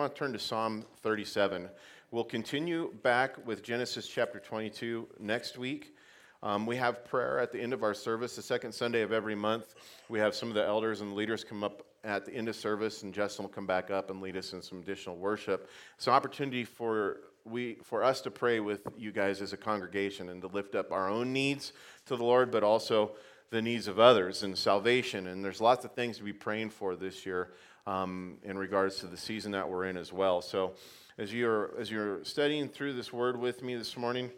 want to turn to Psalm 37. We'll continue back with Genesis chapter 22 next week. Um, we have prayer at the end of our service, the second Sunday of every month. We have some of the elders and leaders come up at the end of service, and Justin will come back up and lead us in some additional worship. It's an opportunity for we for us to pray with you guys as a congregation and to lift up our own needs to the Lord, but also the needs of others and salvation. And there's lots of things to be praying for this year um, in regards to the season that we're in as well. So as you're as you're studying through this word with me this morning,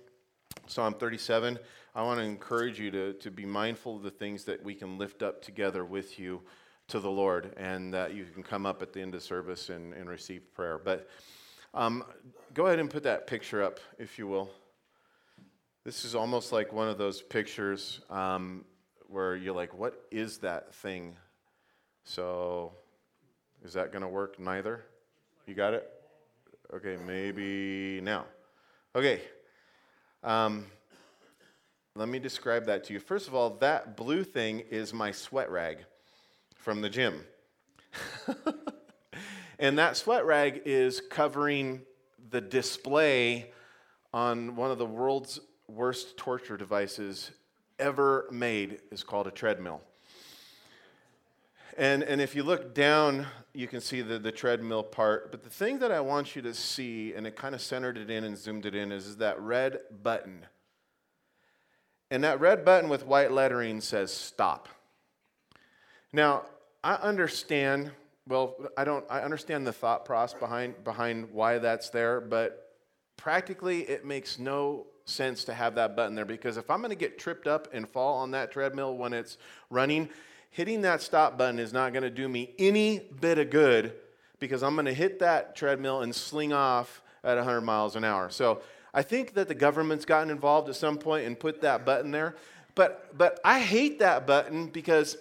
Psalm 37, I want to encourage you to, to be mindful of the things that we can lift up together with you to the Lord, and that you can come up at the end of service and, and receive prayer. But um, go ahead and put that picture up, if you will. This is almost like one of those pictures um, where you're like, what is that thing? So, is that going to work? Neither? You got it? Okay, maybe now. Okay. Um, let me describe that to you. First of all, that blue thing is my sweat rag from the gym. and that sweat rag is covering the display on one of the world's worst torture devices ever made is called a treadmill. And, and if you look down, you can see the, the treadmill part. But the thing that I want you to see, and it kind of centered it in and zoomed it in, is, is that red button. And that red button with white lettering says stop. Now, I understand, well, I don't, I understand the thought process behind, behind why that's there, but practically it makes no sense to have that button there because if I'm going to get tripped up and fall on that treadmill when it's running, hitting that stop button is not going to do me any bit of good because I'm going to hit that treadmill and sling off at 100 miles an hour. So I think that the government's gotten involved at some point and put that button there. But, but I hate that button because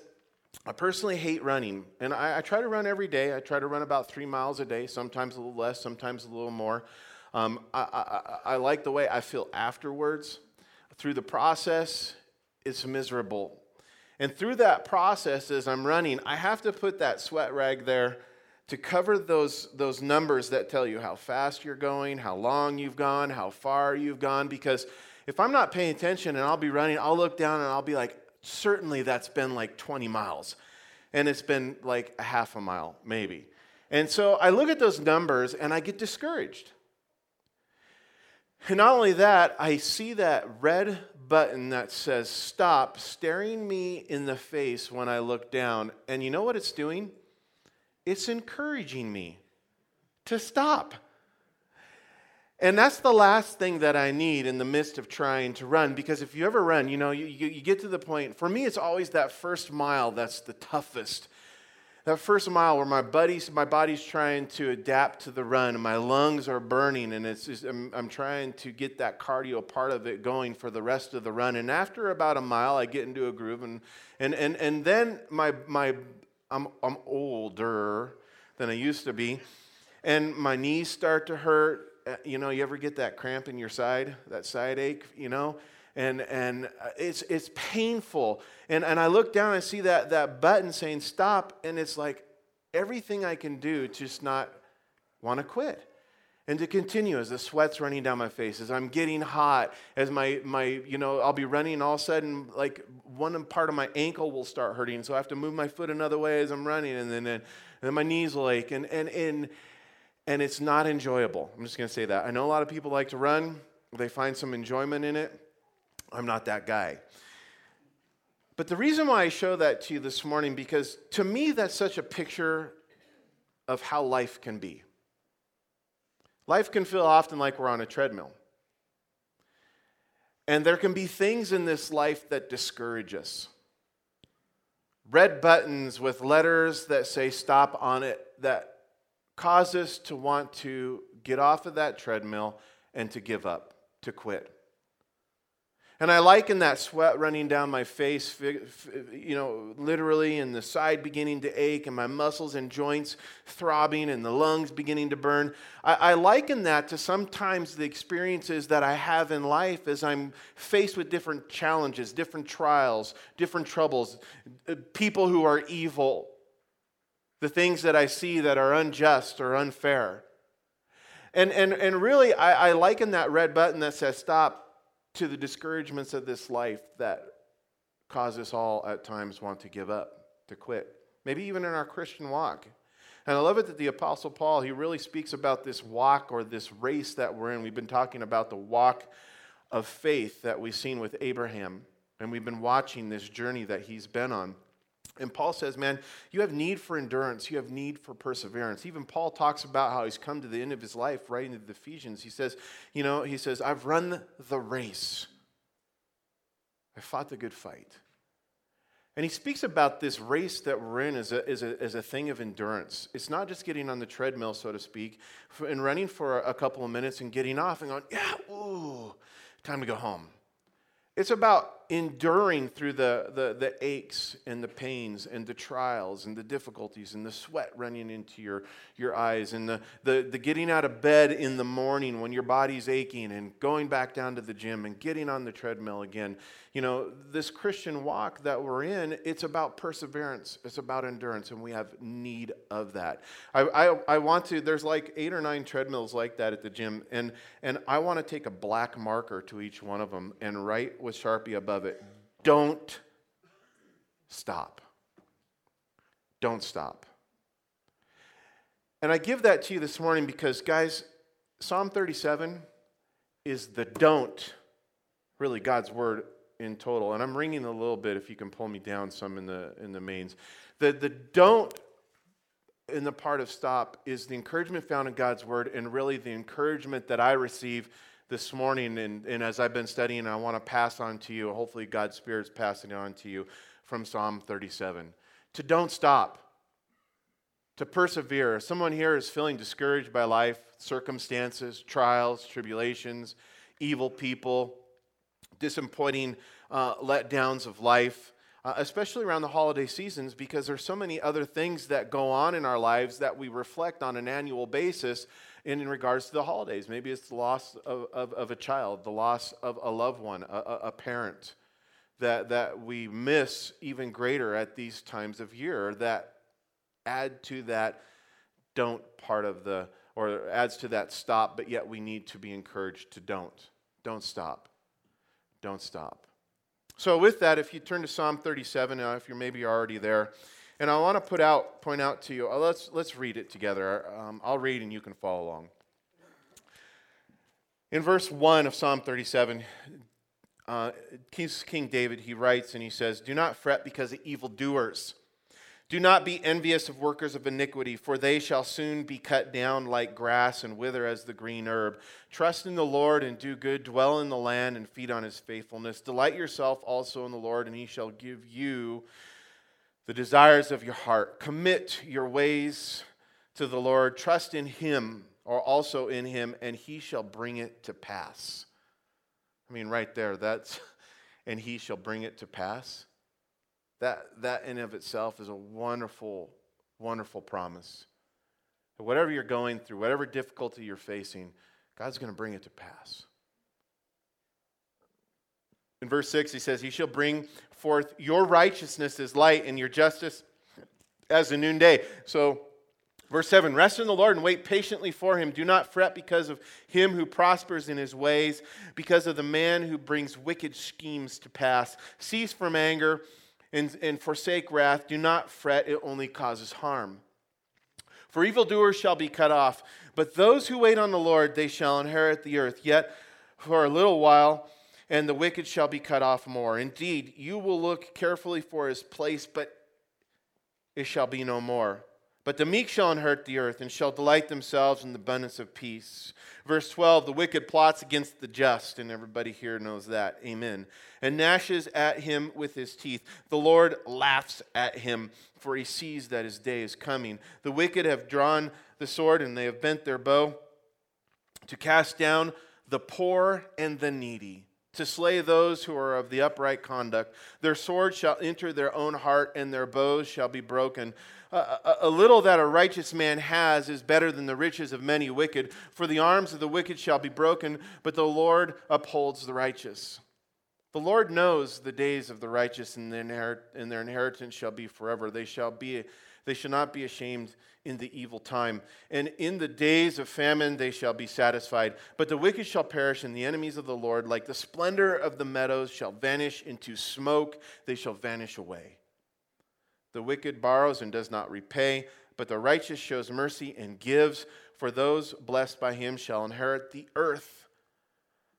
I personally hate running. And I, I, try to run every day. I try to run about three miles a day, sometimes a little less, sometimes a little more. Um, I, I, I like the way I feel afterwards. Through the process, it's miserable. And through that process, as I'm running, I have to put that sweat rag there to cover those, those numbers that tell you how fast you're going, how long you've gone, how far you've gone. Because if I'm not paying attention and I'll be running, I'll look down and I'll be like, certainly that's been like 20 miles. And it's been like a half a mile, maybe. And so I look at those numbers and I get discouraged. And not only that, I see that red button that says stop staring me in the face when I look down. And you know what it's doing? It's encouraging me to stop. And that's the last thing that I need in the midst of trying to run. Because if you ever run, you know, you, you, you, get to the point, for me, it's always that first mile that's the toughest. That first mile where my, buddies, my body's trying to adapt to the run, and my lungs are burning, and it's just, I'm, I'm trying to get that cardio part of it going for the rest of the run. And after about a mile, I get into a groove, and, and, and, and then my, my, I'm, I'm older than I used to be, and my knees start to hurt uh, you know, you ever get that cramp in your side, that side ache, you know? And, and uh, it's, it's painful. And, and I look down and I see that, that button saying stop, and it's like everything I can do to just not want to quit and to continue as the sweat's running down my face as i'm getting hot as my, my you know i'll be running and all of a sudden like one part of my ankle will start hurting so i have to move my foot another way as i'm running and then, and then my knees will ache and, and, and and it's not enjoyable. I'm just going to say that. I know a lot of people like to run, they find some enjoyment in it. I'm not that guy. But the reason why I show that to you this morning, because to me, that's such a picture of how life can be. Life can feel often like we're on a treadmill. And there can be things in this life that discourage us. Red buttons with letters that say stop on it that cause us to want to get off of that treadmill and to give up, to quit. And I liken that sweat running down my face, you know, literally, and the side beginning to ache, and my muscles and joints throbbing, and the lungs beginning to burn. I, liken that to sometimes the experiences that I have in life as I'm faced with different challenges, different trials, different troubles, uh, people who are evil, the things that I see that are unjust or unfair. And, and, and really, I, I liken that red button that says stop to the discouragements of this life that cause us all at times want to give up, to quit. Maybe even in our Christian walk. And I love it that the Apostle Paul, he really speaks about this walk or this race that we're in. We've been talking about the walk of faith that we've seen with Abraham, and we've been watching this journey that he's been on. And Paul says, man, you have need for endurance. You have need for perseverance. Even Paul talks about how he's come to the end of his life, writing to the Ephesians. He says, you know, he says, I've run the race. I fought the good fight. And he speaks about this race that we're in as a, as, a, as a thing of endurance. It's not just getting on the treadmill, so to speak, and running for a couple of minutes and getting off and going, yeah, ooh, time to go home. It's about enduring through the, the, the aches and the pains and the trials and the difficulties and the sweat running into your, your eyes and the, the, the getting out of bed in the morning when your body's aching and going back down to the gym and getting on the treadmill again. You know, this Christian walk that we're in, it's about perseverance, it's about endurance, and we have need of that. I, I, I want to, there's like eight or nine treadmills like that at the gym, and, and I want to take a black marker to each one of them and write with Sharpie above it, don't stop. Don't stop. And I give that to you this morning because, guys, Psalm 37 is the don't, really God's word in total. And I'm ringing a little bit if you can pull me down some in the, in the mains. The, the don't in the part of stop is the encouragement found in God's word and really the encouragement that I receive this morning. And, and as I've been studying, I want to pass on to you. Hopefully, God's Spirit's passing it on to you from Psalm 37. To don't stop, to persevere. Someone here is feeling discouraged by life, circumstances, trials, tribulations, evil people disappointing uh, letdowns of life, uh, especially around the holiday seasons, because there's so many other things that go on in our lives that we reflect on an annual basis in, in regards to the holidays. Maybe it's the loss of, of, of a child, the loss of a loved one, a, a, parent that, that we miss even greater at these times of year that add to that don't part of the, or adds to that stop, but yet we need to be encouraged to don't. Don't stop. Don't stop. So, with that, if you turn to Psalm 37, now, if you're maybe already there, and I want to put out, point out to you, uh, let's, let's read it together. Um, I'll read and you can follow along. In verse 1 of Psalm 37, uh, King David, he writes and he says, Do not fret because of evildoers do not be envious of workers of iniquity, for they shall soon be cut down like grass and wither as the green herb. Trust in the Lord and do good, dwell in the land and feed on his faithfulness. Delight yourself also in the Lord, and he shall give you the desires of your heart. Commit your ways to the Lord, trust in him, or also in him, and he shall bring it to pass. I mean, right there, that's, and he shall bring it to pass. That, that in of itself is a wonderful, wonderful promise. Whatever you're going through, whatever difficulty you're facing, God's going to bring it to pass. In verse 6, he says, He shall bring forth your righteousness as light and your justice as the noonday. So, verse 7 Rest in the Lord and wait patiently for him. Do not fret because of him who prospers in his ways, because of the man who brings wicked schemes to pass. Cease from anger and, and forsake wrath. Do not fret, it only causes harm. For evildoers shall be cut off, but those who wait on the Lord, they shall inherit the earth. Yet for a little while, and the wicked shall be cut off more. Indeed, you will look carefully for his place, but it shall be no more. But the meek shall inherit the earth and shall delight themselves in the abundance of peace. Verse 12 The wicked plots against the just, and everybody here knows that. Amen. And gnashes at him with his teeth. The Lord laughs at him, for he sees that his day is coming. The wicked have drawn the sword and they have bent their bow to cast down the poor and the needy to slay those who are of the upright conduct. Their sword shall enter their own heart, and their bows shall be broken. a, a, little that a righteous man has is better than the riches of many wicked. For the arms of the wicked shall be broken, but the Lord upholds the righteous. The Lord knows the days of the righteous, and their, inherit- and their inheritance shall be forever. They shall be They shall not be ashamed in the evil time. And in the days of famine they shall be satisfied. But the wicked shall perish, and the enemies of the Lord, like the splendor of the meadows, shall vanish into smoke. They shall vanish away. The wicked borrows and does not repay, but the righteous shows mercy and gives. For those blessed by him shall inherit the earth.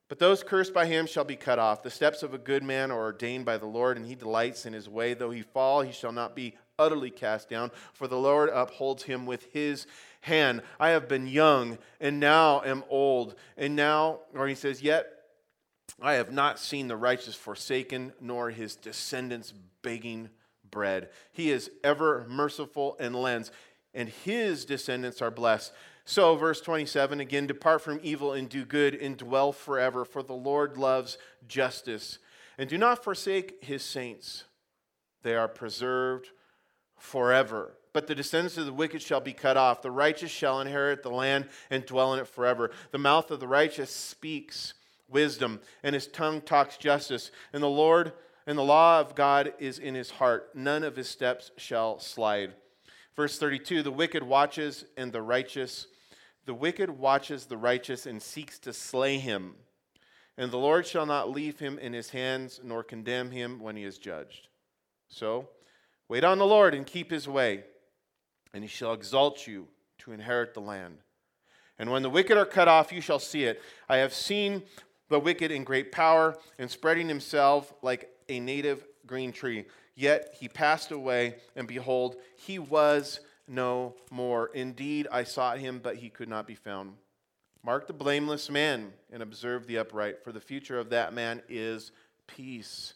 But those cursed by him shall be cut off. The steps of a good man are ordained by the Lord, and he delights in his way. Though he fall, he shall not be utterly cast down, for the Lord upholds him with his hand. I have been young, and now am old. And now, or he says, Yet I have not seen the righteous forsaken, nor his descendants begging bread. He is ever merciful and lends, and his descendants are blessed. So, verse 27 again, depart from evil and do good and dwell forever, for the Lord loves justice. And do not forsake his saints, they are preserved forever. But the descendants of the wicked shall be cut off. The righteous shall inherit the land and dwell in it forever. The mouth of the righteous speaks wisdom, and his tongue talks justice. And the Lord and the law of God is in his heart. None of his steps shall slide. Verse 32 The wicked watches and the righteous. The wicked watches the righteous and seeks to slay him. And the Lord shall not leave him in his hands, nor condemn him when he is judged. So, wait on the Lord and keep his way, and he shall exalt you to inherit the land. And when the wicked are cut off, you shall see it. I have seen the wicked in great power and spreading himself like a native green tree. Yet he passed away, and behold, he was no more. Indeed, I sought him, but he could not be found. Mark the blameless man and observe the upright, for the future of that man is peace.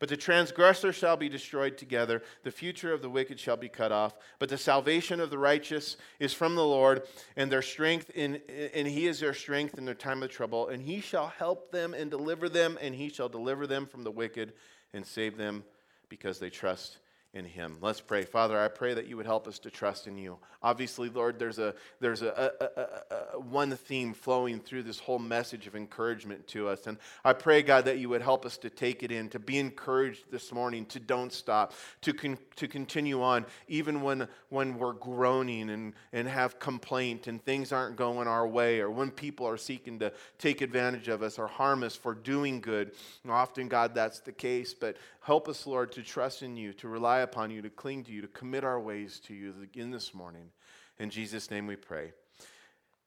But the transgressor shall be destroyed together. The future of the wicked shall be cut off. But the salvation of the righteous is from the Lord, and their strength in, and he is their strength in their time of trouble. And he shall help them and deliver them, and he shall deliver them from the wicked and save them because they trust in him. Let's pray. Father, I pray that you would help us to trust in you. Obviously, Lord, there's a there's a, a, a, a, one theme flowing through this whole message of encouragement to us. And I pray, God, that you would help us to take it in, to be encouraged this morning, to don't stop, to con, to continue on, even when when we're groaning and, and have complaint and things aren't going our way, or when people are seeking to take advantage of us or harm us for doing good. Often, God, that's the case. But help us, Lord, to trust in you, to rely upon you, to cling to you, to commit our ways to you in this morning. In Jesus' name we pray.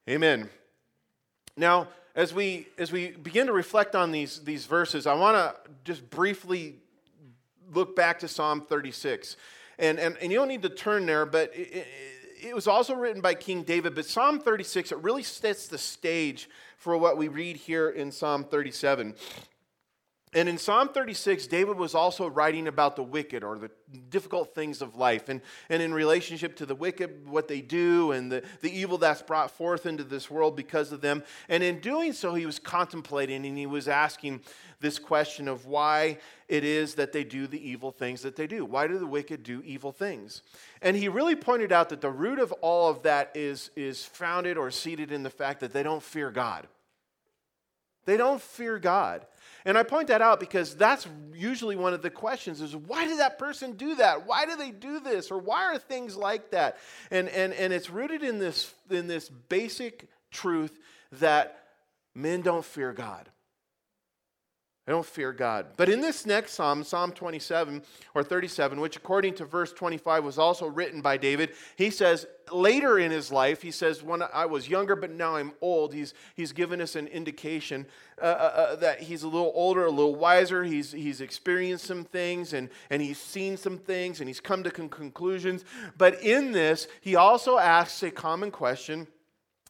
Amen. Now, as we as we begin to reflect on these these verses, I want to just briefly look back to Psalm 36. And, and, and you don't need to turn there, but it, it was also written by King David. But Psalm 36, it really sets the stage for what we read here in Psalm 37. And in Psalm 36, David was also writing about the wicked or the difficult things of life. And, and in relationship to the wicked, what they do, and the, the evil that's brought forth into this world because of them. And in doing so, he was contemplating and he was asking this question of why it is that they do the evil things that they do. Why do the wicked do evil things? And he really pointed out that the root of all of that is, is founded or seated in the fact that they don't fear God. They don't fear God. And I point that out because that's usually one of the questions is why did that person do that? Why do they do this? Or why are things like that? And, and, and it's rooted in this, in this basic truth that men don't fear God. I don't fear God. But in this next psalm, Psalm 27 or 37, which according to verse 25 was also written by David, he says later in his life, he says, When I was younger, but now I'm old, he's, he's given us an indication uh, uh, uh, that he's a little older, a little wiser. He's, he's experienced some things and, and he's seen some things and he's come to con- conclusions. But in this, he also asks a common question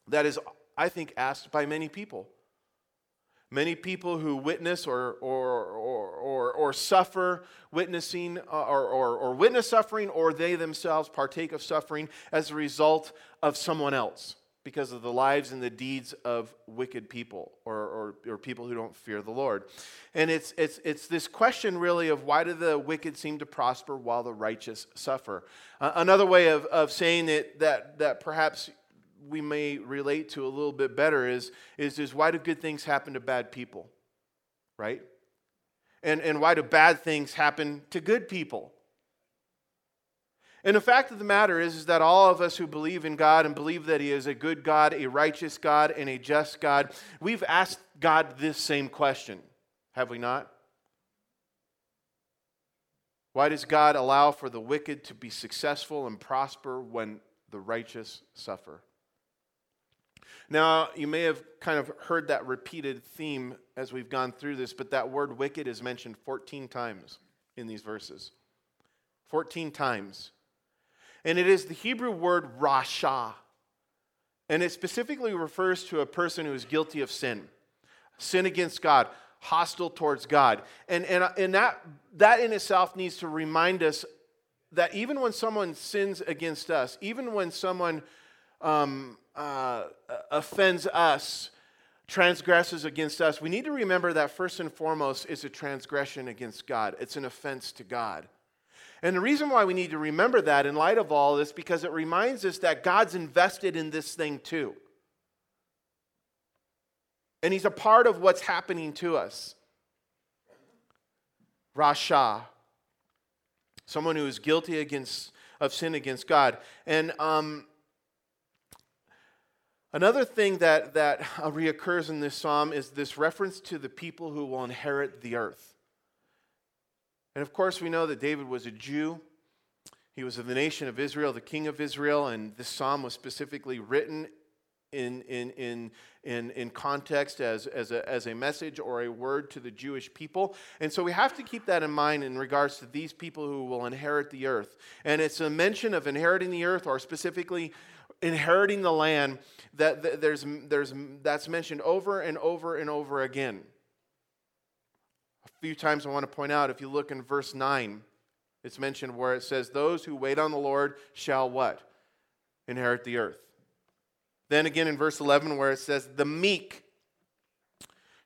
that is, I think, asked by many people. Many people who witness or, or, or, or, or suffer witnessing uh, or, or, or witness suffering, or they themselves partake of suffering as a result of someone else because of the lives and the deeds of wicked people or, or, or, people who don't fear the Lord. And it's, it's, it's this question really of why do the wicked seem to prosper while the righteous suffer? Uh, another way of, of saying it that, that perhaps we may relate to a little bit better is, is, is why do good things happen to bad people? Right? And, and why do bad things happen to good people? And the fact of the matter is, is that all of us who believe in God and believe that He is a good God, a righteous God, and a just God, we've asked God this same question, have we not? Why does God allow for the wicked to be successful and prosper when the righteous suffer? Now, you may have kind of heard that repeated theme as we've gone through this, but that word wicked is mentioned 14 times in these verses. 14 times. And it is the Hebrew word rasha. And it specifically refers to a person who is guilty of sin, sin against God, hostile towards God. And, and, and that, that in itself needs to remind us that even when someone sins against us, even when someone um, uh, offends us, transgresses against us, we need to remember that first and foremost it's a transgression against God. It's an offense to God. And the reason why we need to remember that in light of all this, because it reminds us that God's invested in this thing too. And He's a part of what's happening to us. Rasha, someone who is guilty against, of sin against God. And um, another thing that, that uh, reoccurs in this psalm is this reference to the people who will inherit the earth. And of course, we know that David was a Jew. He was of the nation of Israel, the king of Israel, and this psalm was specifically written in, in, in, in, in context as, as, a, as a message or a word to the Jewish people. And so we have to keep that in mind in regards to these people who will inherit the earth. And it's a mention of inheriting the earth or specifically inheriting the land that, there's, there's, that's mentioned over and over and over again A few times I want to point out if you look in verse 9, it's mentioned where it says, Those who wait on the Lord shall what? Inherit the earth. Then again in verse 11, where it says, The meek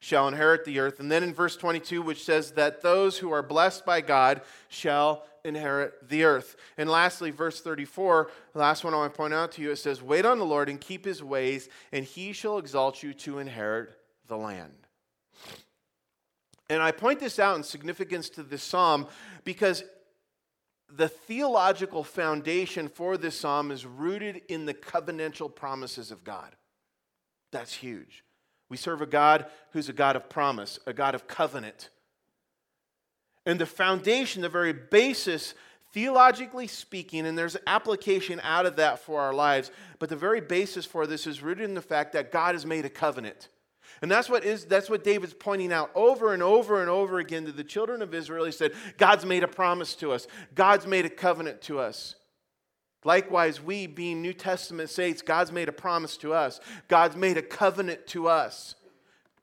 shall inherit the earth. And then in verse 22, which says that those who are blessed by God shall inherit the earth. And lastly, verse 34, the last one I want to point out to you, it says, Wait on the Lord and keep his ways, and he shall exalt you to inherit the land. And I point this out in significance to this psalm because the theological foundation for this psalm is rooted in the covenantal promises of God. That's huge. We serve a God who's a God of promise, a God of covenant. And the foundation, the very basis, theologically speaking, and there's application out of that for our lives, but the very basis for this is rooted in the fact that God has made a covenant. And that's what is that's what David's pointing out over and over and over again to the children of Israel. He said, God's made a promise to us. God's made a covenant to us. Likewise, we being New Testament saints, God's made a promise to us. God's made a covenant to us.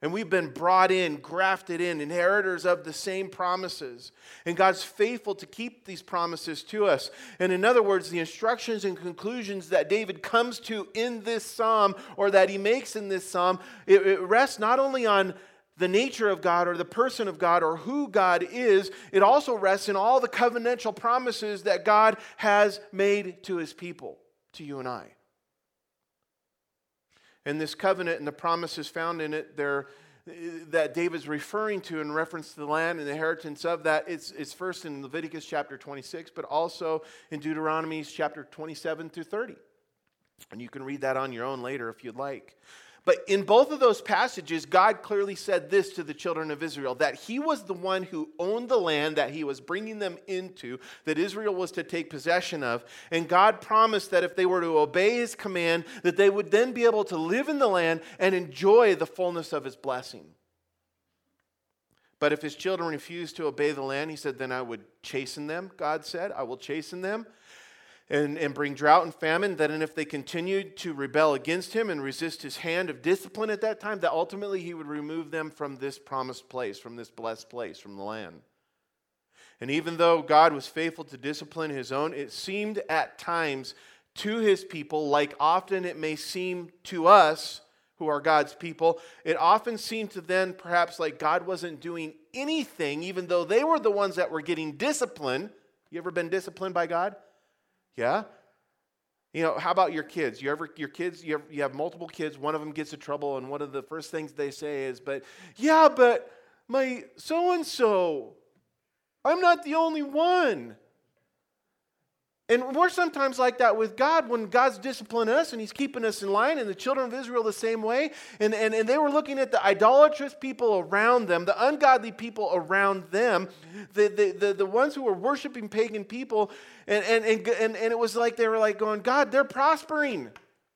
And we've been brought in, grafted in, inheritors of the same promises. And God's faithful to keep these promises to us. And in other words, the instructions and conclusions that David comes to in this psalm or that he makes in this psalm, it, it rests not only on the nature of God or the person of God or who God is, it also rests in all the covenantal promises that God has made to his people, to you and I. And this covenant and the promises found in it there that David's referring to in reference to the land and the inheritance of that, it's, it's first in Leviticus chapter 26, but also in Deuteronomy chapter 27 through 30. And you can read that on your own later if you'd like. But in both of those passages, God clearly said this to the children of Israel that He was the one who owned the land that He was bringing them into, that Israel was to take possession of. And God promised that if they were to obey His command, that they would then be able to live in the land and enjoy the fullness of His blessing. But if His children refused to obey the land, He said, then I would chasten them, God said. I will chasten them and, and bring drought and famine, that and if they continued to rebel against him and resist his hand of discipline at that time, that ultimately he would remove them from this promised place, from this blessed place, from the land. And even though God was faithful to discipline his own, it seemed at times to his people, like often it may seem to us who are God's people, it often seemed to them perhaps like God wasn't doing anything, even though they were the ones that were getting disciplined. You ever been disciplined by God? Yeah? You know, how about your kids? You ever, your kids, you, ever, you have multiple kids, one of them gets in trouble, and one of the first things they say is, but yeah, but my so and so, I'm not the only one. And we're sometimes like that with God when God's disciplining us and He's keeping us in line, and the children of Israel the same way. And, and, and they were looking at the idolatrous people around them, the ungodly people around them, the, the, the, the ones who were worshiping pagan people. And, and, and, and, and it was like they were like going, God, they're prospering.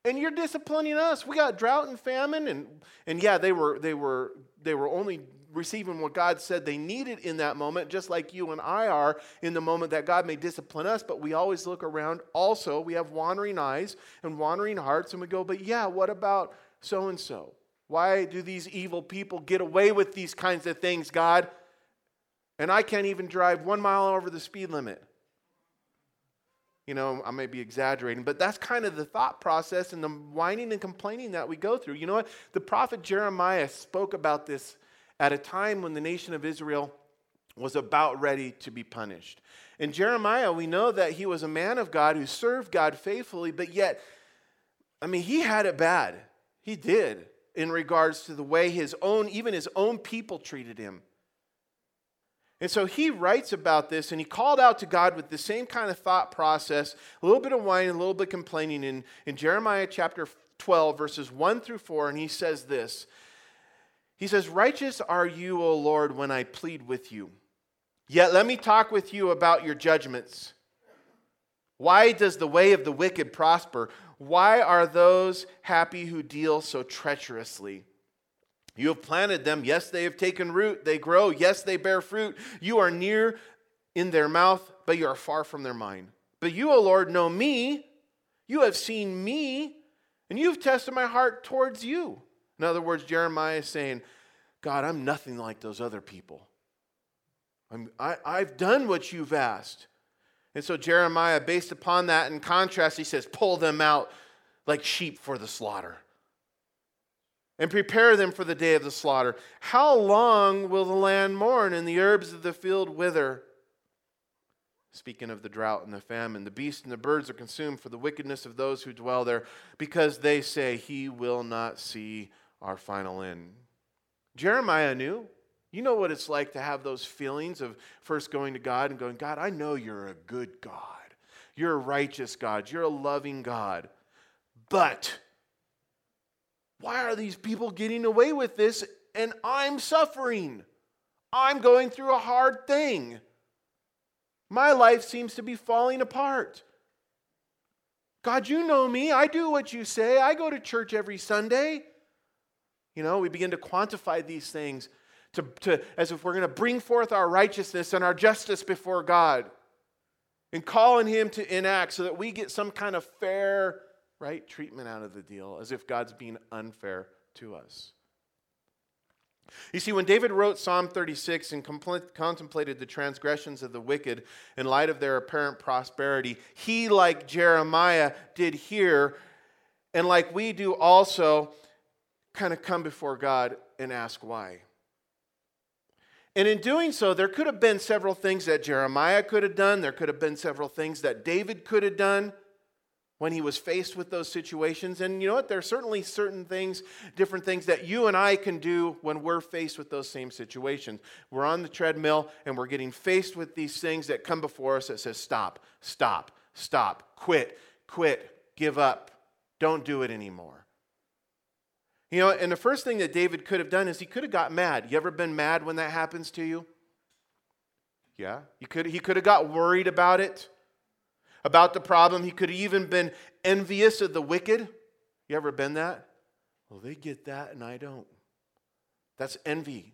And you're disciplining us. We got drought and famine. And, and yeah, they were, they, were, they were only receiving what God said they needed in that moment, just like you and I are in the moment that God may discipline us. But we always look around. Also, we have wandering eyes and wandering hearts, and we go, but yeah, what about so and so? Why do these evil people get away with these kinds of things, God? And I can't even drive one mile over the speed limit. You know, I may be exaggerating, but that's kind of the thought process and the whining and complaining that we go through. You know what? The prophet Jeremiah spoke about this at a time when the nation of Israel was about ready to be punished. In Jeremiah, we know that he was a man of God who served God faithfully, but yet, I mean, he had it bad. He did in regards to the way his own, even his own people treated him. And so he writes about this and he called out to God with the same kind of thought process, a little bit of whining, a little bit complaining in, in Jeremiah chapter 12, verses 1 through 4. And he says this he says, Righteous are you, O Lord, when I plead with you. Yet let me talk with you about your judgments. Why does the way of the wicked prosper? Why are those happy who deal so treacherously? You have planted them. Yes, they have taken root. They grow. Yes, they bear fruit. You are near in their mouth, but you are far from their mind. But you, O Lord, know me. You have seen me, and you have tested my heart towards you. In other words, Jeremiah is saying, God, I'm nothing like those other people. I'm, I, I've done what you've asked. And so Jeremiah, based upon that, in contrast, he says, pull them out like sheep for the slaughter and prepare them for the day of the slaughter. How long will the land mourn and the herbs of the field wither? Speaking of the drought and the famine, the beasts and the birds are consumed for the wickedness of those who dwell there, because they say, He will not see our final end. Jeremiah knew. You know what it's like to have those feelings of first going to God and going, God, I know you're a good God. You're a righteous God. You're a loving God. But why are these people getting away with this and I'm suffering? I'm going through a hard thing. My life seems to be falling apart. God, you know me. I do what you say. I go to church every Sunday. You know, we begin to quantify these things to, to, as if we're going to bring forth our righteousness and our justice before God and call on Him to enact so that we get some kind of fair, right, treatment out of the deal, as if God's being unfair to us. You see, when David wrote Psalm 36 and compl- contemplated the transgressions of the wicked in light of their apparent prosperity, he, like Jeremiah, did here, and like we do also, kind of come before God and ask why. And in doing so, there could have been several things that Jeremiah could have done. There could have been several things that David could have done when he was faced with those situations. And you know what? There are certainly certain things, different things that you and I can do when we're faced with those same situations. We're on the treadmill and we're getting faced with these things that come before us that says, stop, stop, stop, quit, quit, give up, don't do it anymore. You know, and the first thing that David could have done is he could have got mad. You ever been mad when that happens to you? Yeah. He could, he could have got worried about it, about the problem. He could have even been envious of the wicked. You ever been that? Well, they get that and I don't. That's envy.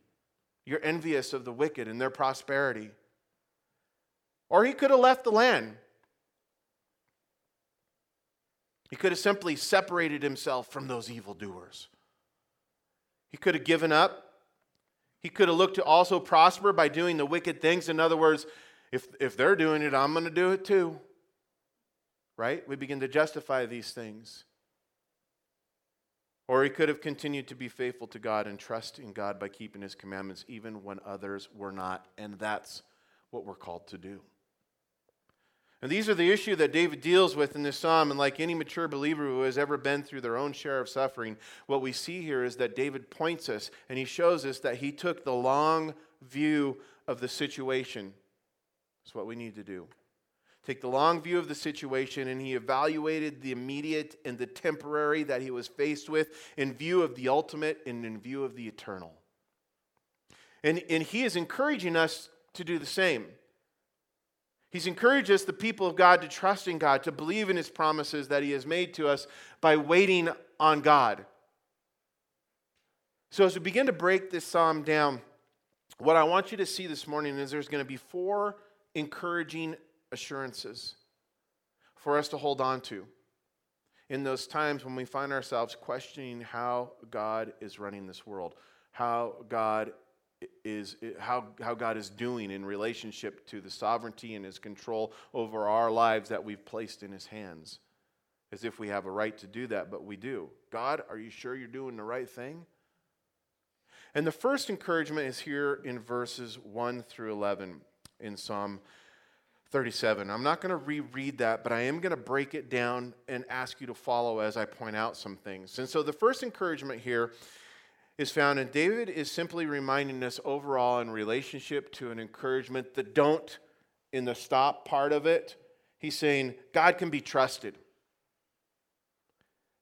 You're envious of the wicked and their prosperity. Or he could have left the land. He could have simply separated himself from those evildoers. He could have given up. He could have looked to also prosper by doing the wicked things. In other words, if, if they're doing it, I'm going to do it too. Right? We begin to justify these things. Or he could have continued to be faithful to God and trust in God by keeping his commandments even when others were not. And that's what we're called to do. And these are the issue that David deals with in this psalm. And like any mature believer who has ever been through their own share of suffering, what we see here is that David points us and he shows us that he took the long view of the situation. That's what we need to do. take the long view of the situation, and he evaluated the immediate and the temporary that he was faced with in view of the ultimate and in view of the eternal. And, and he is encouraging us to do the same. He's encouraged us, the people of God, to trust in God, to believe in his promises that he has made to us by waiting on God. So, as we begin to break this psalm down, what I want you to see this morning is there's going to be four encouraging assurances for us to hold on to in those times when we find ourselves questioning how God is running this world, how God is how, how God is doing in relationship to the sovereignty and his control over our lives that we've placed in his hands. As if we have a right to do that, but we do. God, are you sure you're doing the right thing? And the first encouragement is here in verses 1 through 11 in Psalm 37. I'm not going to reread that, but I am going to break it down and ask you to follow as I point out some things. And so the first encouragement here is found, and David is simply reminding us overall in relationship to an encouragement, the don't in the stop part of it. He's saying God can be trusted.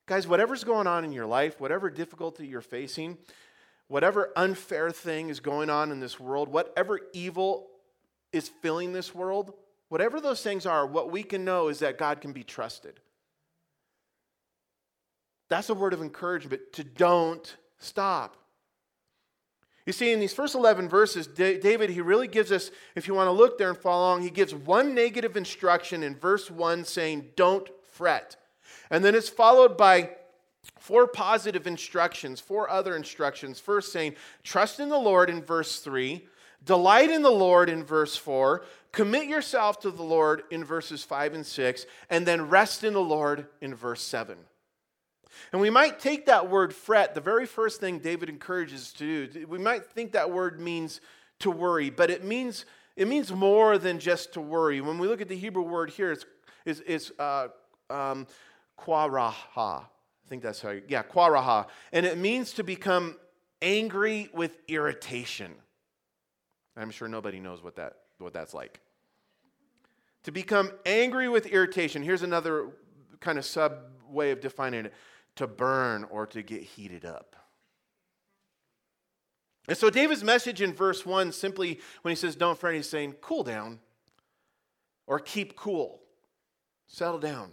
Guys, whatever's going on in your life, whatever difficulty you're facing, whatever unfair thing is going on in this world, whatever evil is filling this world, whatever those things are, what we can know is that God can be trusted. That's a word of encouragement to don't stop. You see, in these first 11 verses, David, he really gives us, if you want to look there and follow along, he gives one negative instruction in verse 1 saying, Don't fret. And then it's followed by four positive instructions, four other instructions. First, saying, Trust in the Lord in verse 3, delight in the Lord in verse 4, commit yourself to the Lord in verses 5 and 6, and then rest in the Lord in verse 7. And we might take that word fret, the very first thing David encourages to do. We might think that word means to worry, but it means, it means more than just to worry. When we look at the Hebrew word here, it's, it's, it's uh, um, quaraha. I think that's how you, yeah, quaraha. And it means to become angry with irritation. I'm sure nobody knows what, that, what that's like. To become angry with irritation. Here's another kind of sub way of defining it to burn or to get heated up. And so David's message in verse 1 simply, when he says, Don't fret, he's saying, Cool down or keep cool, settle down.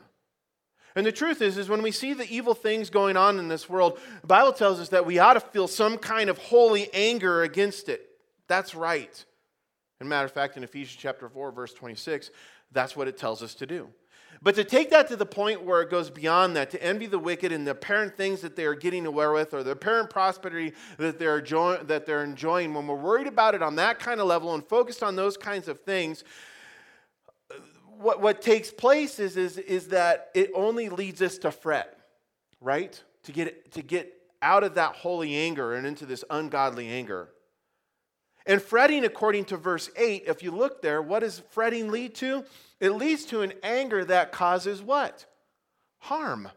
And the truth is, is when we see the evil things going on in this world, the Bible tells us that we ought to feel some kind of holy anger against it. That's right. And matter of fact, in Ephesians chapter 4, verse 26, that's what it tells us to do. But to take that to the point where it goes beyond that, to envy the wicked and the apparent things that they are getting away with or the apparent prosperity that they're, that they're enjoying, when we're worried about it on that kind of level and focused on those kinds of things, what, what takes place is, is, is that it only leads us to fret, right? To get, to get out of that holy anger and into this ungodly anger. And fretting, according to verse 8, if you look there, what does fretting lead to? It leads to an anger that causes what? Harm.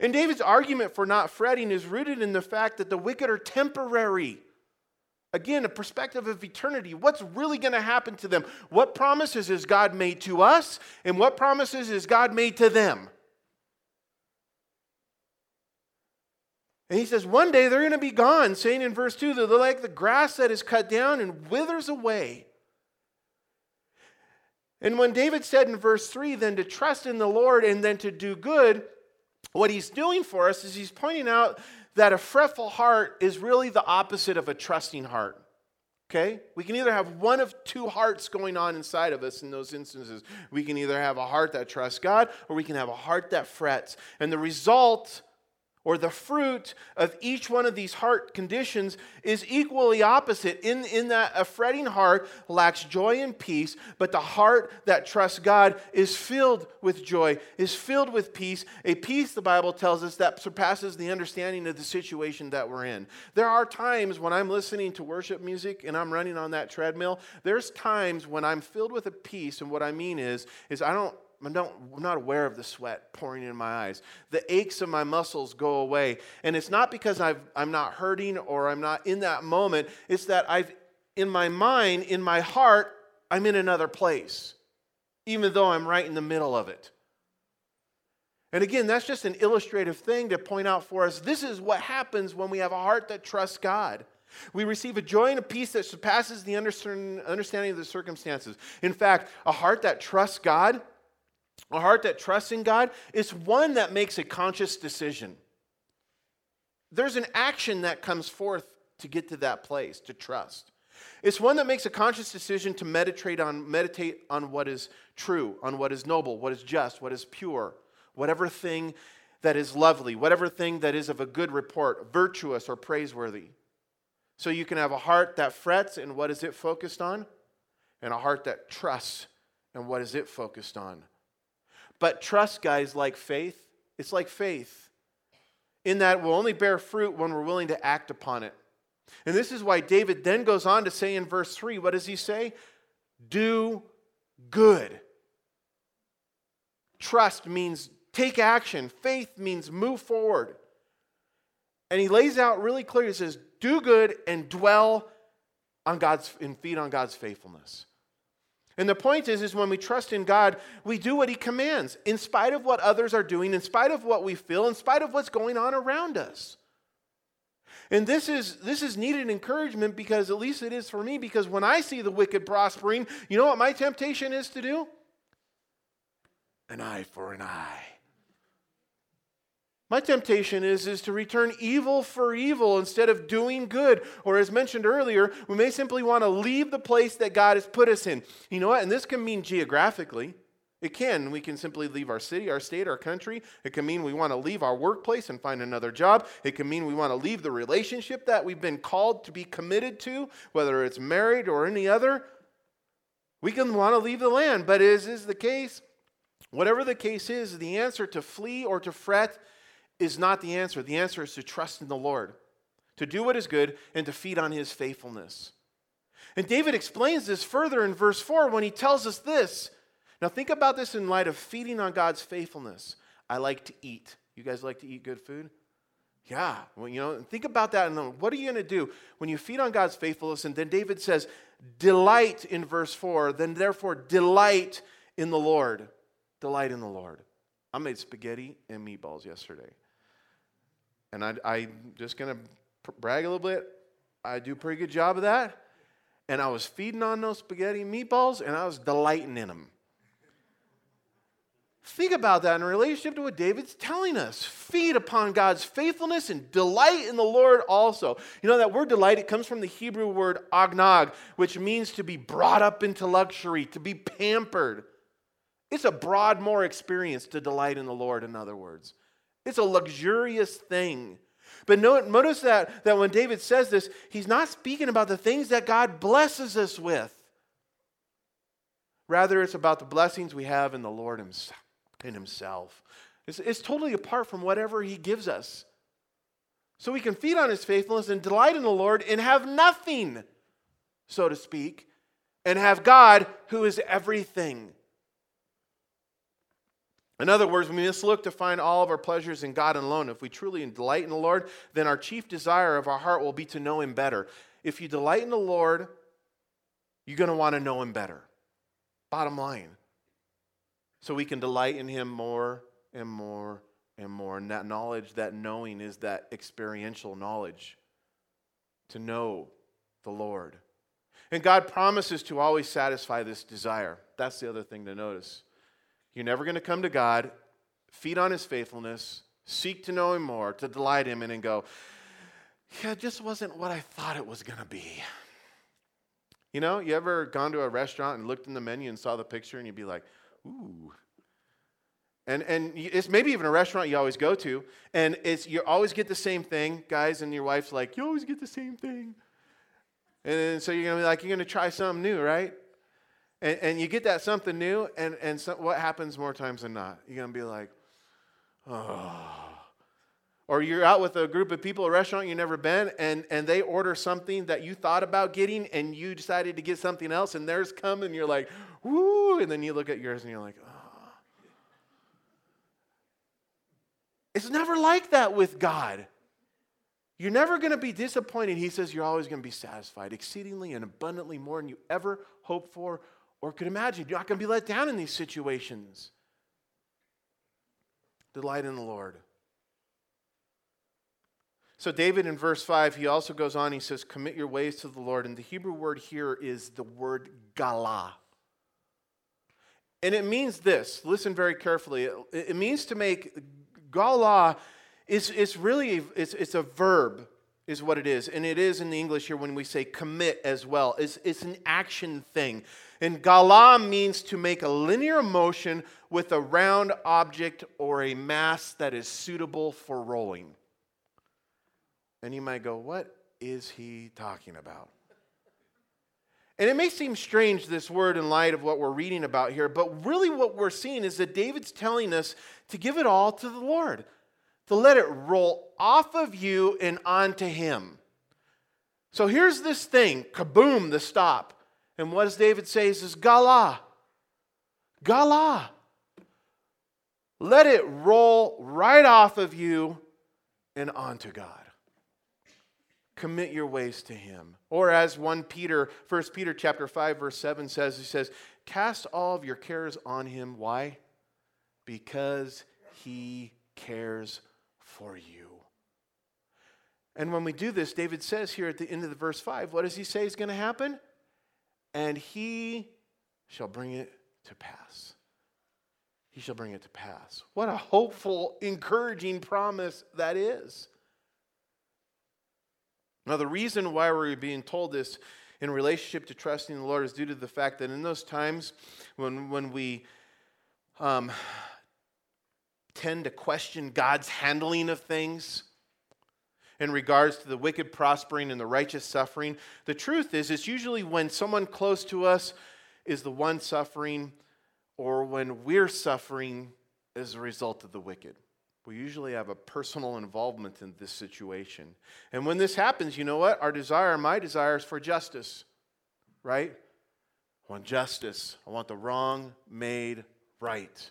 And David's argument for not fretting is rooted in the fact that the wicked are temporary. Again, a perspective of eternity. What's really going to happen to them? What promises has God made to us? And what promises has God made to them? And he says, one day they're going to be gone, saying in verse 2 that they're like the grass that is cut down and withers away. And when David said in verse 3, then to trust in the Lord and then to do good, what he's doing for us is he's pointing out that a fretful heart is really the opposite of a trusting heart. Okay? We can either have one of two hearts going on inside of us in those instances. We can either have a heart that trusts God or we can have a heart that frets. And the result or the fruit of each one of these heart conditions is equally opposite. In, in that a fretting heart lacks joy and peace but the heart that trusts god is filled with joy is filled with peace a peace the bible tells us that surpasses the understanding of the situation that we're in. There are times when i'm listening to worship music and i'm running on that treadmill. There's times when i'm filled with a peace and what i mean is is i don't I'm not aware of the sweat pouring in my eyes. The aches of my muscles go away. And it's not because i am not hurting or I'm not in that moment. It's that I've, in my mind, in my heart, I'm in another place, even though I'm right in the middle of it. And again, that's just an illustrative thing to point out for us. This is what happens when we have a heart that trusts God. We receive a joy and a peace that surpasses the understanding of the circumstances. In fact, a heart that trusts God, a heart that trusts in God, is one that makes a conscious decision. There's an action that comes forth to get to that place, to trust. It's one that makes a conscious decision to meditate on, meditate on what is true, on what is noble, what is just, what is pure, whatever thing that is lovely, whatever thing that is of a good report, virtuous or praiseworthy. So you can have a heart that frets, and what is it focused on? And a heart that trusts, and what is it focused on? But trust, guys, like faith, it's like faith in that we'll only bear fruit when we're willing to act upon it. And this is why David then goes on to say in verse 3 what does he say? Do good. Trust means take action, faith means move forward. And he lays out really clear he says, do good and dwell on God's and feed on God's faithfulness. And the point is, is when we trust in God, we do what He commands, in spite of what others are doing, in spite of what we feel, in spite of what's going on around us. And this is this is needed encouragement because at least it is for me, because when I see the wicked prospering, you know what my temptation is to do? An eye for an eye. My temptation is, is to return evil for evil instead of doing good. Or, as mentioned earlier, we may simply want to leave the place that God has put us in. You know what? And this can mean geographically. It can. We can simply leave our city, our state, our country. It can mean we want to leave our workplace and find another job. It can mean we want to leave the relationship that we've been called to be committed to, whether it's married or any other. We can want to leave the land. But is is the case? Whatever the case is, the answer to flee or to fret is not the answer. The answer is to trust in the Lord, to do what is good, and to feed on his faithfulness. And David explains this further in verse 4 when he tells us this. Now, think about this in light of feeding on God's faithfulness. I like to eat. You guys like to eat good food? Yeah. Well, you know, think about that. And what are you going to do when you feed on God's faithfulness? And then David says, delight in verse 4. Then, therefore, delight in the Lord. Delight in the Lord. I made spaghetti and meatballs yesterday. And I, I'm just going to brag a little bit. I do a pretty good job of that. And I was feeding on those spaghetti meatballs and I was delighting in them. Think about that in relationship to what David's telling us. Feed upon God's faithfulness and delight in the Lord also. You know, that word delight, it comes from the Hebrew word agnog, which means to be brought up into luxury, to be pampered. It's a Broadmoor experience to delight in the Lord, in other words. It's a luxurious thing. But notice that, that when David says this, he's not speaking about the things that God blesses us with. Rather, it's about the blessings we have in the Lord himself. In himself. It's, it's totally apart from whatever he gives us. So we can feed on his faithfulness and delight in the Lord and have nothing, so to speak, and have God who is everything. In other words, we must look to find all of our pleasures in God alone. If we truly delight in the Lord, then our chief desire of our heart will be to know Him better. If you delight in the Lord, you're going to want to know Him better. Bottom line. So we can delight in Him more and more and more. And that knowledge, that knowing, is that experiential knowledge to know the Lord. And God promises to always satisfy this desire. That's the other thing to notice. You're never going to come to God, feed on his faithfulness, seek to know him more, to delight him in, and go, yeah, it just wasn't what I thought it was going to be. You know, you ever gone to a restaurant and looked in the menu and saw the picture and you'd be like, ooh. And, and it's maybe even a restaurant you always go to, and it's you always get the same thing, guys, and your wife's like, you always get the same thing. And so you're gonna be like, you're gonna try something new, right? And, and you get that something new, and, and so, what happens more times than not? You're going to be like, oh. Or you're out with a group of people at a restaurant you've never been, and, and they order something that you thought about getting, and you decided to get something else, and theirs come, and you're like, woo, and then you look at yours, and you're like, oh. It's never like that with God. You're never going to be disappointed. He says you're always going to be satisfied, exceedingly and abundantly more than you ever hoped for or could imagine. You're not going to be let down in these situations. Delight in the Lord. So, David in verse 5, he also goes on, he says, Commit your ways to the Lord. And the Hebrew word here is the word galah. And it means this listen very carefully. It, it means to make galah is, is really it's, it's a verb is what it is. And it is in the english here when we say commit as well. It's, it's an action thing. And gala means to make a linear motion with a round object or a mass that is suitable for rolling. And you might go what is he talking about? And it may seem strange, this word, in light of what we're reading about here, but really what we're seeing is that David's telling us to give it all to the Lord, to let it roll off of you and onto Him. So here's this thing kaboom, the stop. And what does David say? He says, Gala. Gala. Let it roll right off of you and onto God commit your ways to him or as 1 peter 1 peter chapter 5 verse 7 says he says cast all of your cares on him why because he cares for you. And when we do this david says here at the end of the verse 5 what does he say is going to happen? And he shall bring it to pass. He shall bring it to pass. What a hopeful encouraging promise that is. Now, the reason why we're being told this in relationship to trusting the Lord is due to the fact that in those times when, when we um, tend to question God's handling of things in regards to the wicked prospering and the righteous suffering, the truth is, it's usually when someone close to us is the one suffering or when we're suffering as a result of the wicked we usually have a personal involvement in this situation. And when this happens, you know what? Our desire, my desire, is for justice, right? I want justice. I want the wrong made right.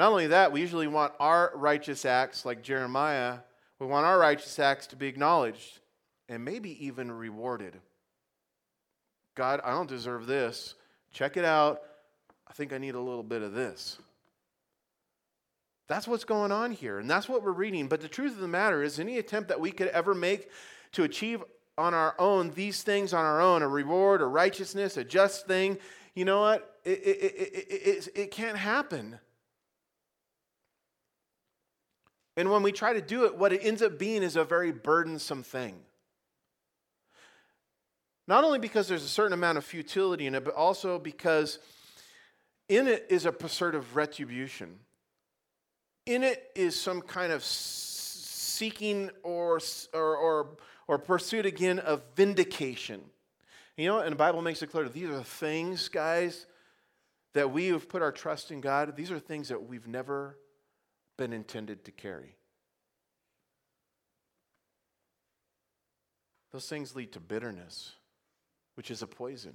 Not only that, we usually want our righteous acts, like Jeremiah, we want our righteous acts to be acknowledged and maybe even rewarded. God, I don't deserve this. Check it out. I think I need a little bit of this. That's what's going on here, and that's what we're reading. But the truth of the matter is, any attempt that we could ever make to achieve on our own these things on our own, a reward, a righteousness, a just thing, you know what? It, it, it, it, it can't happen. And when we try to do it, what it ends up being is a very burdensome thing. Not only because there's a certain amount of futility in it, but also because in it is a pursuit of retribution. In it is some kind of seeking or, or, or, or pursuit again of vindication. You know, and the Bible makes it clear these are things, guys, that we have put our trust in God. These are things that we've never been intended to carry. Those things lead to bitterness, which is a poison.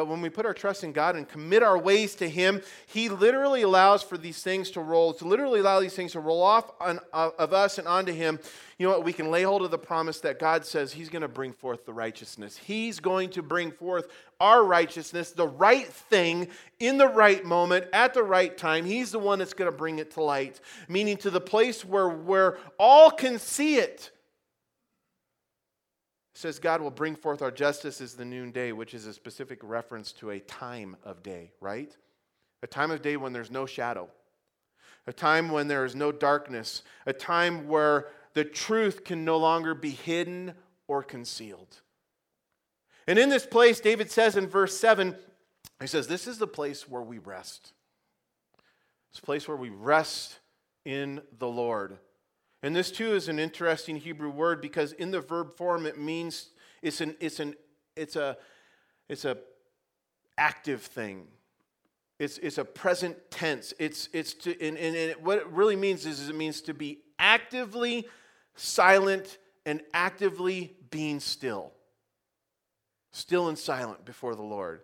But when we put our trust in God and commit our ways to Him, He literally allows for these things to roll, to literally allow these things to roll off on, uh, of us and onto Him. You know what? We can lay hold of the promise that God says He's going to bring forth the righteousness. He's going to bring forth our righteousness, the right thing, in the right moment, at the right time. He's the one that's going to bring it to light, meaning to the place where, where all can see it says God will bring forth our justice as the noonday, which is a specific reference to a time of day, right? A time of day when there's no shadow, a time when there is no darkness, a time where the truth can no longer be hidden or concealed. And in this place, David says in verse 7, he says, This is the place where we rest. It's a place where we rest in the Lord. And this too is an interesting Hebrew word because in the verb form it means it's an it's an it's a it's a active thing. It's it's a present tense. It's it's to and, and, and what it really means is, is it means to be actively silent and actively being still. Still and silent before the Lord.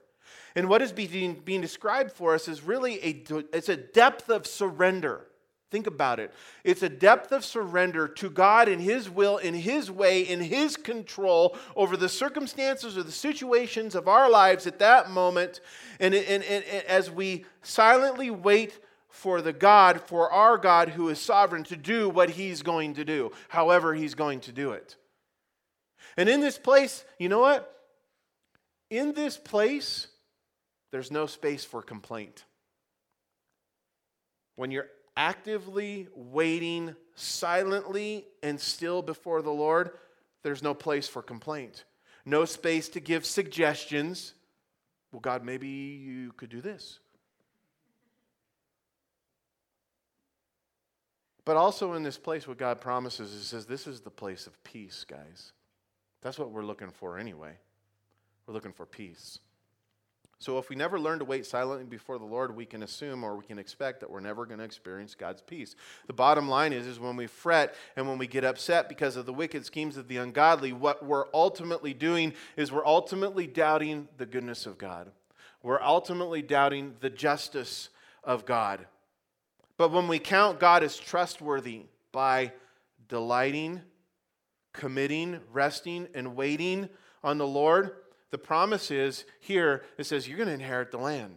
And what is being, being described for us is really a, it's a depth of surrender. Think about it. It's a depth of surrender to God in His will, in His way, in His control over the circumstances or the situations of our lives at that moment. And, and, and, and as we silently wait for the God, for our God who is sovereign, to do what He's going to do, however He's going to do it. And in this place, you know what? In this place, there's no space for complaint. When you're actively waiting silently and still before the Lord, there's no place for complaint. No space to give suggestions. Well, God, maybe you could do this. But also in this place, what God promises is says, This is the place of peace, guys. That's what we're looking for anyway. We're looking for peace. So if we never learn to wait silently before the Lord, we can assume or we can expect that we're never going to experience God's peace. The bottom line is is when we fret and when we get upset because of the wicked schemes of the ungodly, what we're ultimately doing is we're ultimately doubting the goodness of God. We're ultimately doubting the justice of God. But when we count God as trustworthy by delighting, committing, resting and waiting on the Lord, the promise is here, it says, you're going to inherit the land.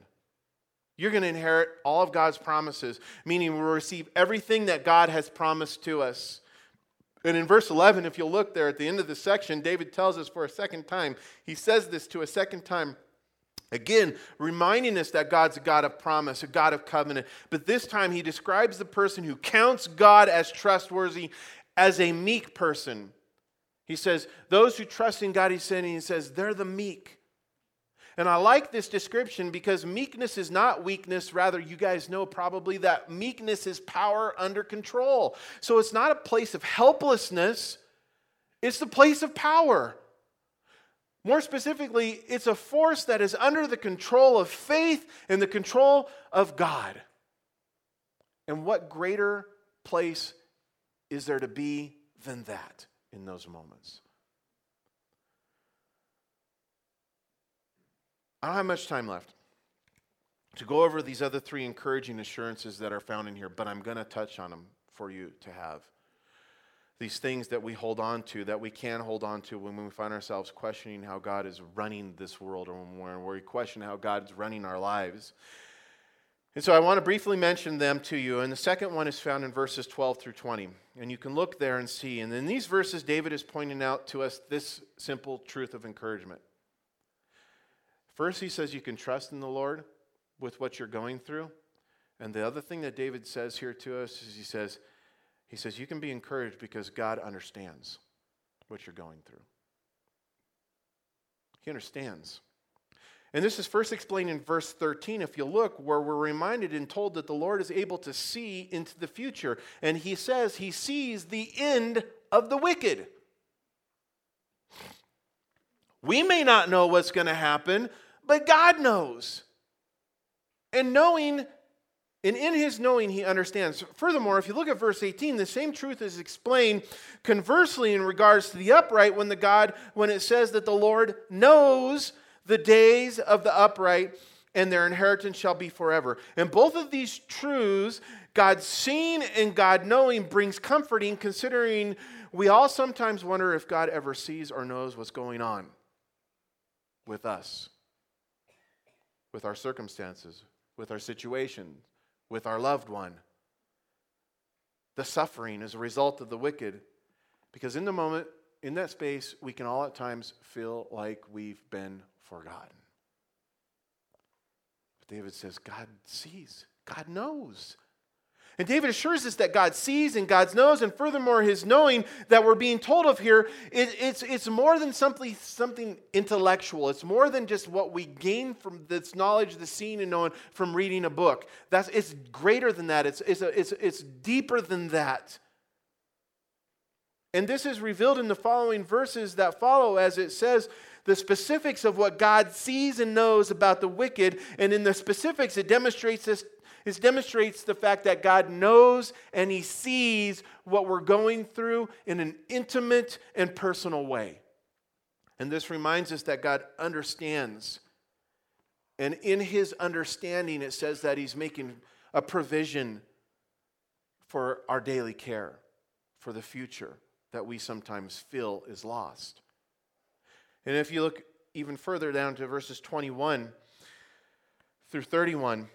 You're going to inherit all of God's promises, meaning we'll receive everything that God has promised to us. And in verse 11, if you'll look there at the end of the section, David tells us for a second time, he says this to a second time. Again, reminding us that God's a God of promise, a God of covenant. But this time, he describes the person who counts God as trustworthy as a meek person. He says, Those who trust in God, he's saying, he says, they're the meek. And I like this description because meekness is not weakness. Rather, you guys know probably that meekness is power under control. So it's not a place of helplessness, it's the place of power. More specifically, it's a force that is under the control of faith and the control of God. And what greater place is there to be than that? In those moments. I don't have much time left to go over these other three encouraging assurances that are found in here, but I'm going to touch on them for you to have. These things that we hold on to, that we can hold on to when we find ourselves questioning how God is running this world or when we question how God's running our lives. And so I want to briefly mention them to you. And the second one is found in verses 12 through 20. And you can look there and see. And in these verses, David is pointing out to us this simple truth of encouragement. First, he says you can trust in the Lord with what you're going through. And the other thing that David says here to us is he says, he says, you can be encouraged because God understands what you're going through. He understands. And this is first explained in verse 13, if you look, where we're reminded and told that the Lord is able to see into the future. And he says he sees the end of the wicked. We may not know what's going to happen, but God knows. And knowing, and in his knowing, he understands. Furthermore, if you look at verse 18, the same truth is explained conversely in regards to the upright when the God, when it says that the Lord knows the days of the upright, and their inheritance shall be forever. And both of these truths, God seeing and God knowing, brings comforting, considering we all sometimes wonder if God ever sees or knows what's going on with us, with our circumstances, with our situation, with our loved one. The suffering is a result of the wicked. Because in the moment, in that space, we can all at times feel like we've been forgotten. But David says, God sees, God knows. And David assures us that God sees and God knows, and furthermore, his knowing that we're being told of here, it, it's, it's more than simply something intellectual. It's more than just what we gain from this knowledge, the seeing and knowing from reading a book. That's, it's greater than that, it's, it's, a, it's, it's deeper than that. And this is revealed in the following verses that follow, as it says the specifics of what God sees and knows about the wicked. And in the specifics, it demonstrates this. It demonstrates the fact that God knows and He sees what we're going through in an intimate and personal way. And this reminds us that God understands. And in His understanding, it says that He's making a provision for our daily care, for the future that we sometimes feel is lost. And if you look even further down to verses 21 through 31,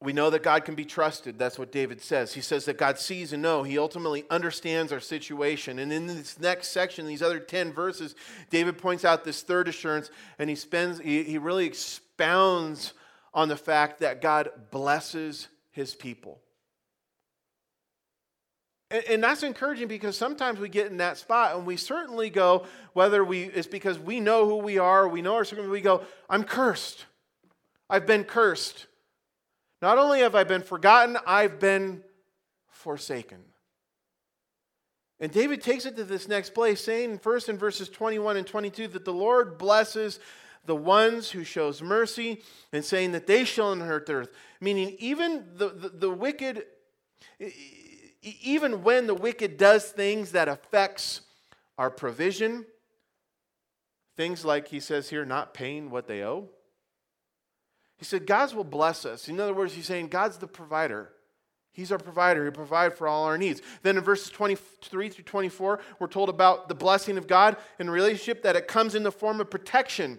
we know that God can be trusted. That's what David says. He says that God sees and knows. He ultimately understands our situation. And in this next section, these other 10 verses, David points out this third assurance and he spends he, he really expounds on the fact that God blesses his people. And, and that's encouraging because sometimes we get in that spot and we certainly go, whether we it's because we know who we are, we know our circumstances, we go, I'm cursed. I've been cursed. Not only have I been forgotten, I've been forsaken. And David takes it to this next place, saying first in verses 21 and 22 that the Lord blesses the ones who shows mercy and saying that they shall inherit the earth. Meaning, even the, the, the wicked, even when the wicked does things that affects our provision, things like he says here, not paying what they owe, he said, God will bless us. In other words, he's saying God's the provider. He's our provider. He provides for all our needs. Then in verses 23 through 24, we're told about the blessing of God in relationship that it comes in the form of protection.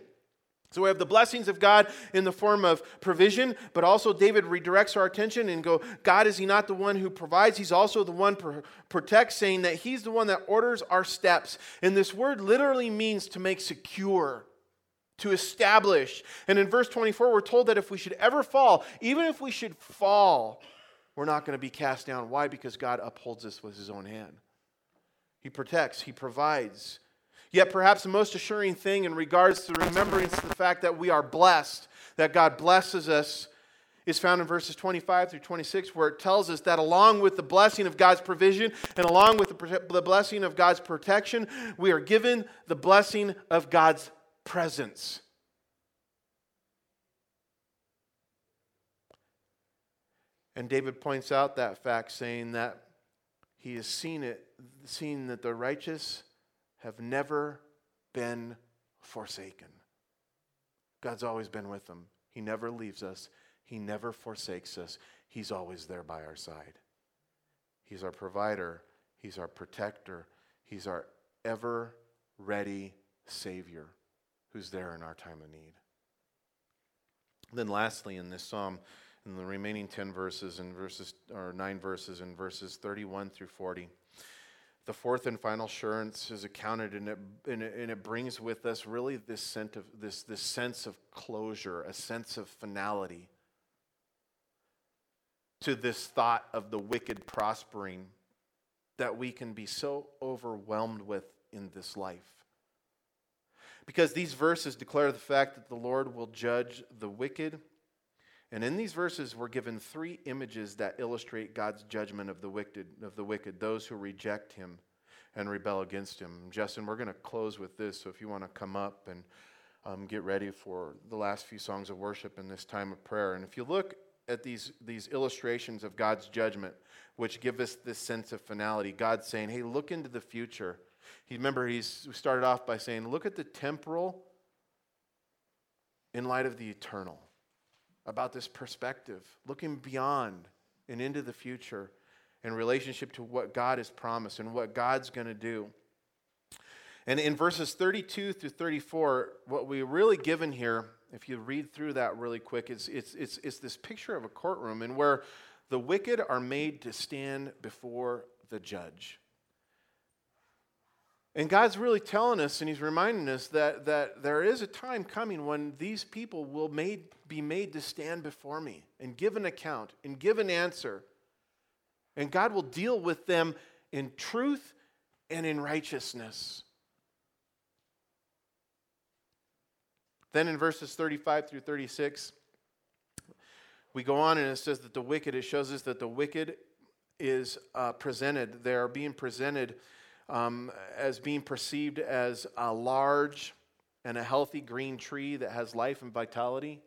So we have the blessings of God in the form of provision, but also David redirects our attention and go, God is he not the one who provides? He's also the one who protects, saying that he's the one that orders our steps. And this word literally means to make secure to establish. And in verse 24, we're told that if we should ever fall, even if we should fall, we're not going to be cast down. Why? Because God upholds us with his own hand. He protects, he provides. Yet, perhaps the most assuring thing in regards to the remembrance the fact that we are blessed, that God blesses us, is found in verses 25 through 26, where it tells us that along with the blessing of God's provision and along with the, the blessing of God's protection, we are given the blessing of God's presence. And David points out that fact, saying that he has seen it, seen that the righteous have never been forsaken. God's always been with them. He never leaves us, He never forsakes us. He's always there by our side. He's our provider, He's our protector, He's our ever ready Savior who's there in our time of need. Then, lastly, in this psalm, in the remaining 10 verses and verses or 9 verses in verses 31 through 40 the fourth and final assurance is accounted and it, and it, and it brings with us really this sense, of, this, this sense of closure a sense of finality to this thought of the wicked prospering that we can be so overwhelmed with in this life because these verses declare the fact that the Lord will judge the wicked. And in these verses, we're given three images that illustrate God's judgment of the wicked, of the wicked, those who reject Him and rebel against Him. Justin, we're going to close with this. So if you want to come up and um, get ready for the last few songs of worship in this time of prayer, and if you look at these these illustrations of God's judgment, which give us this sense of finality, God's saying, "Hey, look into the future." He remember he's started off by saying, look at the temporal in light of the eternal. About this perspective, looking beyond and into the future in relationship to what God has promised and what God's going to do. And in verses 32 through 34, what we're really given here, if you read through that really quick, it's, it's, it's, it's this picture of a courtroom and where the wicked are made to stand before the judge. And God's really telling us, and He's reminding us that, that there is a time coming when these people will made, be made to stand before me and give an account and give an answer. And God will deal with them in truth and in righteousness. Then in verses 35 through 36, we go on and it says that the wicked, it shows us that the wicked is uh, presented. They are being presented um, as being perceived as a large and a healthy green tree that has life and vitality.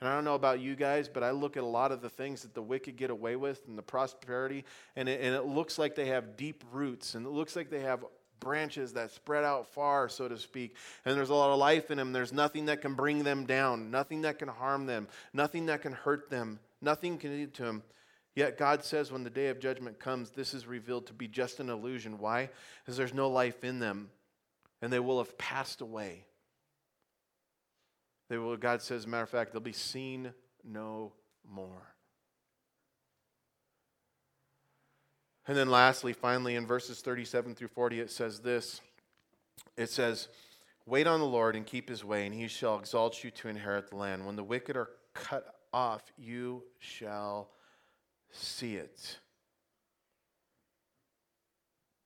And I don't know about you guys, but I look at a lot of the things that the wicked get away with and the prosperity, and it, and it looks like they have deep roots, and it looks like they have branches that spread out far, so to speak. And there's a lot of life in them. There's nothing that can bring them down, nothing that can harm them, nothing that can hurt them, nothing can do to them. Yet God says when the day of judgment comes, this is revealed to be just an illusion. Why? Because there's no life in them, and they will have passed away. They will, God says, as a matter of fact, they'll be seen no more. And then, lastly, finally, in verses 37 through 40, it says this it says, Wait on the Lord and keep his way, and he shall exalt you to inherit the land. When the wicked are cut off, you shall see it.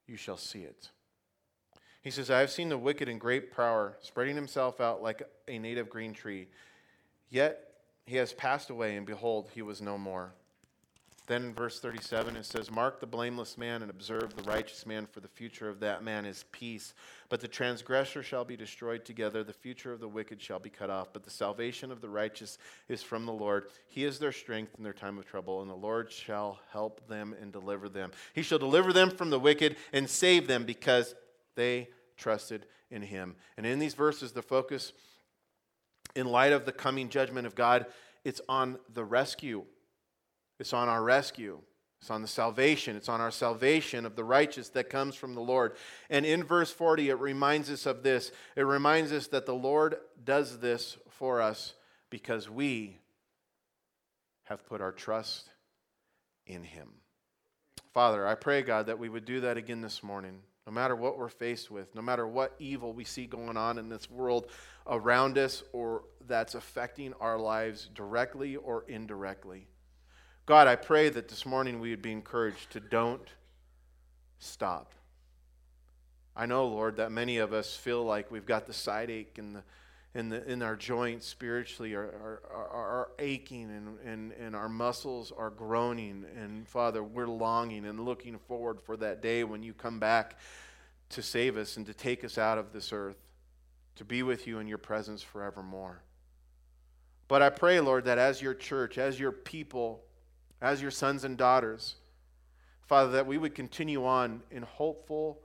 You shall see it. He says, I have seen the wicked in great power, spreading himself out like a native green tree. Yet he has passed away, and behold, he was no more. Then in verse 37, it says, Mark the blameless man and observe the righteous man, for the future of that man is peace. But the transgressor shall be destroyed together, the future of the wicked shall be cut off. But the salvation of the righteous is from the Lord. He is their strength in their time of trouble, and the Lord shall help them and deliver them. He shall deliver them from the wicked and save them because they trusted in him. And in these verses, the focus, in light of the coming judgment of God, it's on the rescue it's on our rescue. It's on the salvation. It's on our salvation of the righteous that comes from the Lord. And in verse 40, it reminds us of this. It reminds us that the Lord does this for us because we have put our trust in Him. Father, I pray, God, that we would do that again this morning. No matter what we're faced with, no matter what evil we see going on in this world around us or that's affecting our lives directly or indirectly. God, I pray that this morning we would be encouraged to don't stop. I know, Lord, that many of us feel like we've got the side ache and the, in, the, in our joints spiritually are, are, are, are aching and, and, and our muscles are groaning. And Father, we're longing and looking forward for that day when you come back to save us and to take us out of this earth, to be with you in your presence forevermore. But I pray, Lord, that as your church, as your people, as your sons and daughters. Father, that we would continue on in hopeful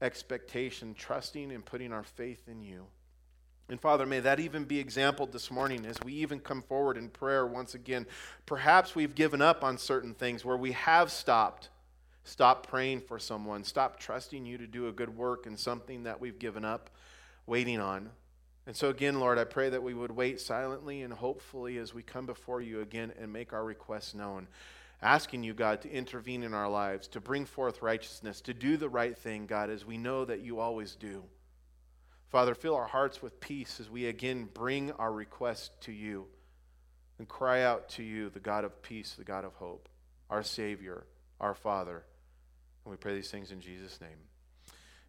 expectation, trusting and putting our faith in you. And Father, may that even be exampled this morning as we even come forward in prayer once again. Perhaps we've given up on certain things where we have stopped. Stop praying for someone. Stop trusting you to do a good work in something that we've given up waiting on. And so, again, Lord, I pray that we would wait silently and hopefully as we come before you again and make our requests known. Asking you, God, to intervene in our lives, to bring forth righteousness, to do the right thing, God, as we know that you always do. Father, fill our hearts with peace as we again bring our request to you and cry out to you, the God of peace, the God of hope, our Savior, our Father. And we pray these things in Jesus' name.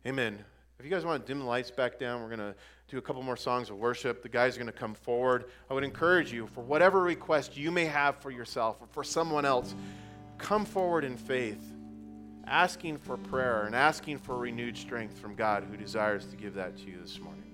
Amen. If you guys want to dim the lights back down, we're going to do a couple more songs of worship. The guys are going to come forward. I would encourage you, for whatever request you may have for yourself or for someone else, come forward in faith, asking for prayer and asking for renewed strength from God who desires to give that to you this morning.